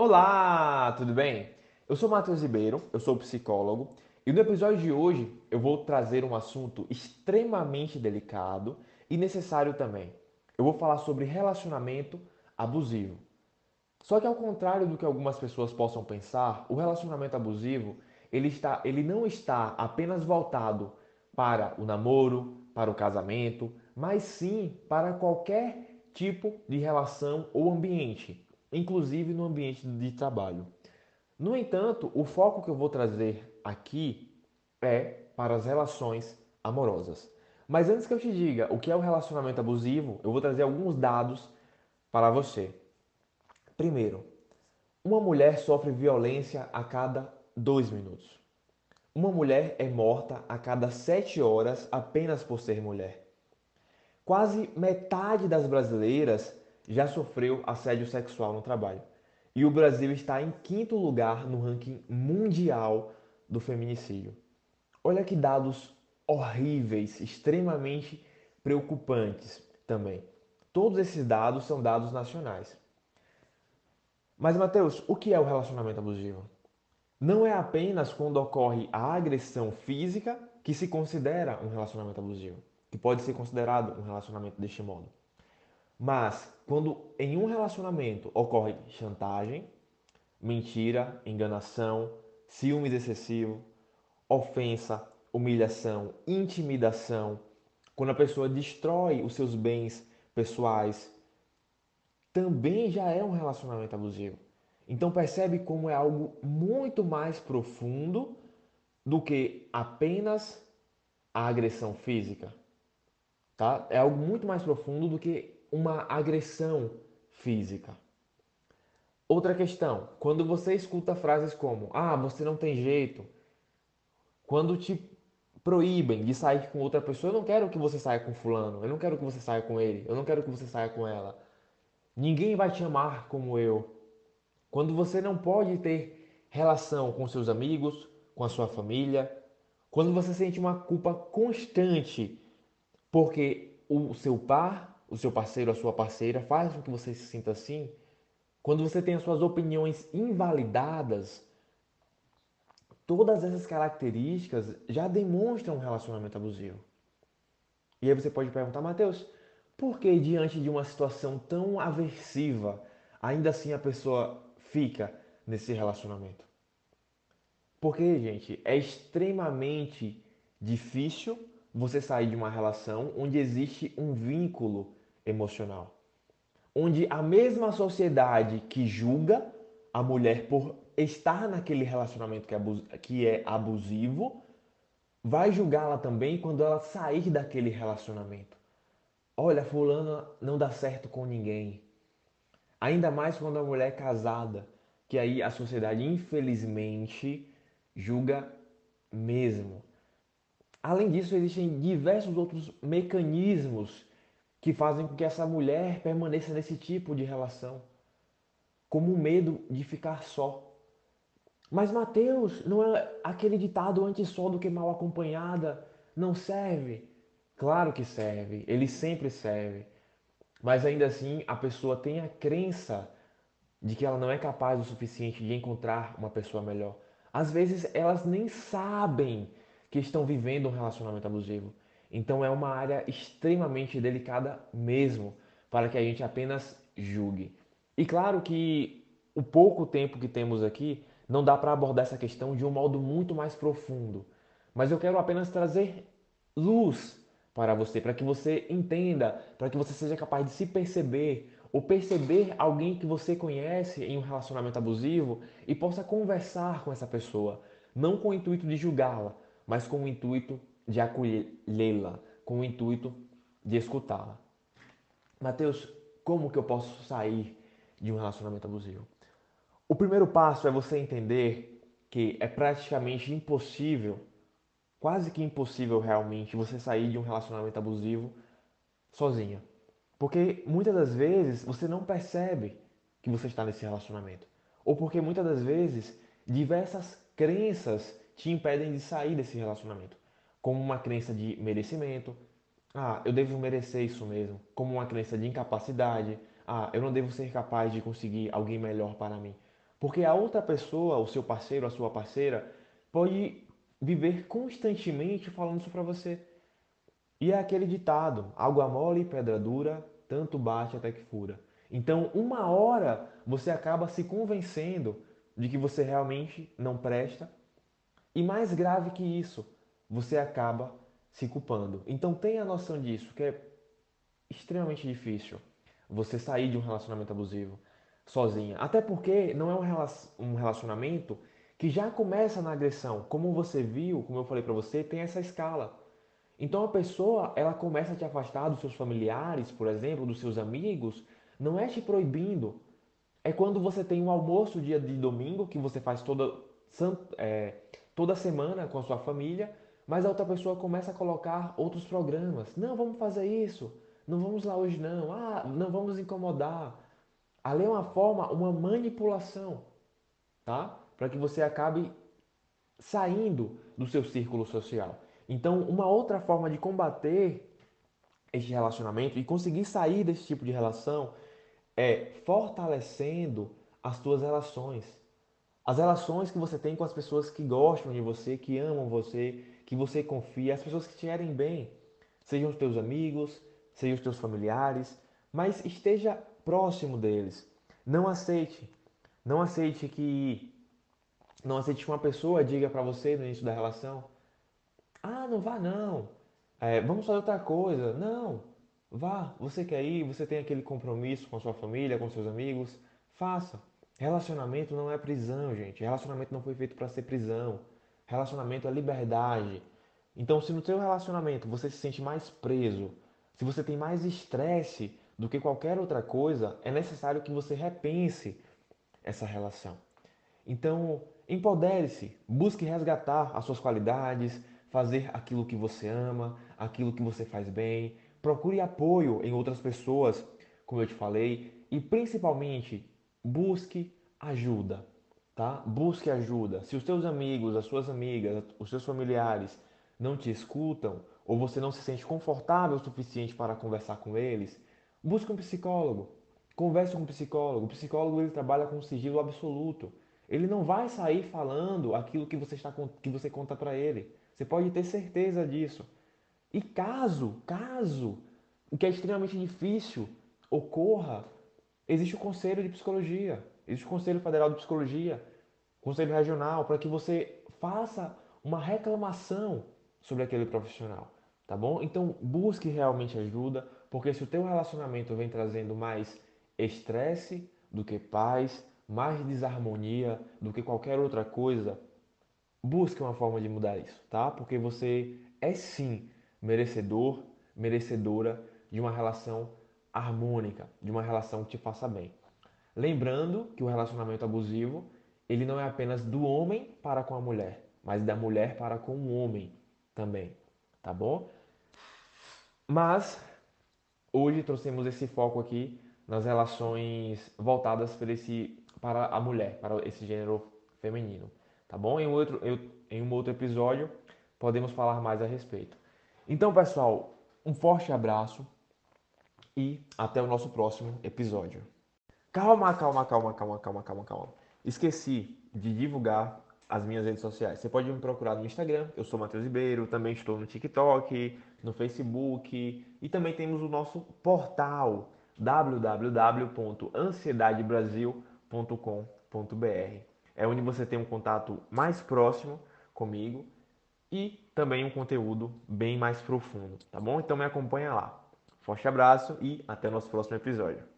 Olá, tudo bem? Eu sou Matheus Ribeiro, eu sou psicólogo e no episódio de hoje eu vou trazer um assunto extremamente delicado e necessário também. Eu vou falar sobre relacionamento abusivo. Só que ao contrário do que algumas pessoas possam pensar, o relacionamento abusivo ele, está, ele não está apenas voltado para o namoro, para o casamento, mas sim para qualquer tipo de relação ou ambiente inclusive no ambiente de trabalho. No entanto, o foco que eu vou trazer aqui é para as relações amorosas. Mas antes que eu te diga o que é o relacionamento abusivo, eu vou trazer alguns dados para você. Primeiro, uma mulher sofre violência a cada dois minutos. Uma mulher é morta a cada sete horas apenas por ser mulher. Quase metade das brasileiras já sofreu assédio sexual no trabalho. E o Brasil está em quinto lugar no ranking mundial do feminicídio. Olha que dados horríveis, extremamente preocupantes também. Todos esses dados são dados nacionais. Mas, Mateus, o que é o relacionamento abusivo? Não é apenas quando ocorre a agressão física que se considera um relacionamento abusivo, que pode ser considerado um relacionamento deste modo. Mas quando em um relacionamento ocorre chantagem, mentira, enganação, ciúmes excessivo, ofensa, humilhação, intimidação, quando a pessoa destrói os seus bens pessoais, também já é um relacionamento abusivo. Então percebe como é algo muito mais profundo do que apenas a agressão física. Tá? É algo muito mais profundo do que uma agressão física. Outra questão, quando você escuta frases como: "Ah, você não tem jeito", quando te proíbem de sair com outra pessoa, eu não quero que você saia com fulano, eu não quero que você saia com ele, eu não quero que você saia com ela. Ninguém vai te amar como eu. Quando você não pode ter relação com seus amigos, com a sua família, quando você sente uma culpa constante porque o seu par o seu parceiro, a sua parceira, faz com que você se sinta assim, quando você tem as suas opiniões invalidadas, todas essas características já demonstram um relacionamento abusivo. E aí você pode perguntar, Mateus, por que diante de uma situação tão aversiva, ainda assim a pessoa fica nesse relacionamento? Porque, gente, é extremamente difícil você sair de uma relação onde existe um vínculo emocional. Onde a mesma sociedade que julga a mulher por estar naquele relacionamento que é, que é abusivo, vai julgá-la também quando ela sair daquele relacionamento. Olha, fulana não dá certo com ninguém. Ainda mais quando a mulher é casada, que aí a sociedade infelizmente julga mesmo. Além disso, existem diversos outros mecanismos que fazem com que essa mulher permaneça nesse tipo de relação, como o medo de ficar só. Mas Mateus, não é aquele ditado antes só do que mal acompanhada, não serve? Claro que serve, ele sempre serve. Mas ainda assim, a pessoa tem a crença de que ela não é capaz o suficiente de encontrar uma pessoa melhor. Às vezes elas nem sabem que estão vivendo um relacionamento abusivo. Então é uma área extremamente delicada mesmo para que a gente apenas julgue. E claro que o pouco tempo que temos aqui não dá para abordar essa questão de um modo muito mais profundo. Mas eu quero apenas trazer luz para você, para que você entenda, para que você seja capaz de se perceber ou perceber alguém que você conhece em um relacionamento abusivo e possa conversar com essa pessoa, não com o intuito de julgá-la, mas com o intuito de acolhê-la, com o intuito de escutá-la. Mateus, como que eu posso sair de um relacionamento abusivo? O primeiro passo é você entender que é praticamente impossível, quase que impossível realmente, você sair de um relacionamento abusivo sozinha. Porque muitas das vezes você não percebe que você está nesse relacionamento. Ou porque muitas das vezes diversas crenças te impedem de sair desse relacionamento como uma crença de merecimento. Ah, eu devo merecer isso mesmo. Como uma crença de incapacidade. Ah, eu não devo ser capaz de conseguir alguém melhor para mim. Porque a outra pessoa, o seu parceiro, a sua parceira, pode viver constantemente falando isso para você. E é aquele ditado: água mole pedra dura, tanto bate até que fura. Então, uma hora você acaba se convencendo de que você realmente não presta. E mais grave que isso, você acaba se culpando. Então, tenha noção disso, que é extremamente difícil você sair de um relacionamento abusivo sozinha. Até porque não é um relacionamento que já começa na agressão. Como você viu, como eu falei para você, tem essa escala. Então a pessoa, ela começa a te afastar dos seus familiares, por exemplo, dos seus amigos, não é te proibindo. É quando você tem um almoço dia de domingo, que você faz toda, é, toda semana com a sua família, mas a outra pessoa começa a colocar outros programas. Não, vamos fazer isso. Não vamos lá hoje não. Ah, não vamos incomodar. Ali é uma forma, uma manipulação, tá? Para que você acabe saindo do seu círculo social. Então, uma outra forma de combater este relacionamento e conseguir sair desse tipo de relação é fortalecendo as tuas relações. As relações que você tem com as pessoas que gostam de você, que amam você, que você confia, as pessoas que te querem bem, sejam os teus amigos, sejam os teus familiares, mas esteja próximo deles. Não aceite, não aceite que não aceite que uma pessoa diga para você no início da relação, ah, não vá não. É, vamos fazer outra coisa. Não, vá. Você quer ir, você tem aquele compromisso com sua família, com seus amigos. Faça. Relacionamento não é prisão, gente. Relacionamento não foi feito para ser prisão. Relacionamento é liberdade. Então, se no seu relacionamento você se sente mais preso, se você tem mais estresse do que qualquer outra coisa, é necessário que você repense essa relação. Então, empodere-se, busque resgatar as suas qualidades, fazer aquilo que você ama, aquilo que você faz bem. Procure apoio em outras pessoas, como eu te falei, e principalmente busque ajuda, tá? Busque ajuda. Se os seus amigos, as suas amigas, os seus familiares não te escutam ou você não se sente confortável o suficiente para conversar com eles, busque um psicólogo. Converse com um psicólogo. O psicólogo ele trabalha com sigilo absoluto. Ele não vai sair falando aquilo que você está que você conta para ele. Você pode ter certeza disso. E caso, caso, o que é extremamente difícil ocorra, existe o Conselho de Psicologia, existe o Conselho Federal de Psicologia, Conselho Regional, para que você faça uma reclamação sobre aquele profissional, tá bom? Então busque realmente ajuda, porque se o teu relacionamento vem trazendo mais estresse do que paz, mais desarmonia do que qualquer outra coisa, busque uma forma de mudar isso, tá? Porque você é sim merecedor, merecedora de uma relação harmônica, de uma relação que te faça bem. Lembrando que o relacionamento abusivo, ele não é apenas do homem para com a mulher, mas da mulher para com o homem também, tá bom? Mas hoje trouxemos esse foco aqui nas relações voltadas para, esse, para a mulher, para esse gênero feminino tá bom? Em outro, em um outro episódio podemos falar mais a respeito. Então, pessoal, um forte abraço e até o nosso próximo episódio. Calma, calma, calma, calma, calma, calma, calma. Esqueci de divulgar as minhas redes sociais. Você pode me procurar no Instagram, eu sou Matheus Ribeiro, também estou no TikTok, no Facebook e também temos o nosso portal www.ansiedadebrasil.com.br é onde você tem um contato mais próximo comigo e também um conteúdo bem mais profundo, tá bom? Então me acompanha lá. Forte abraço e até o nosso próximo episódio.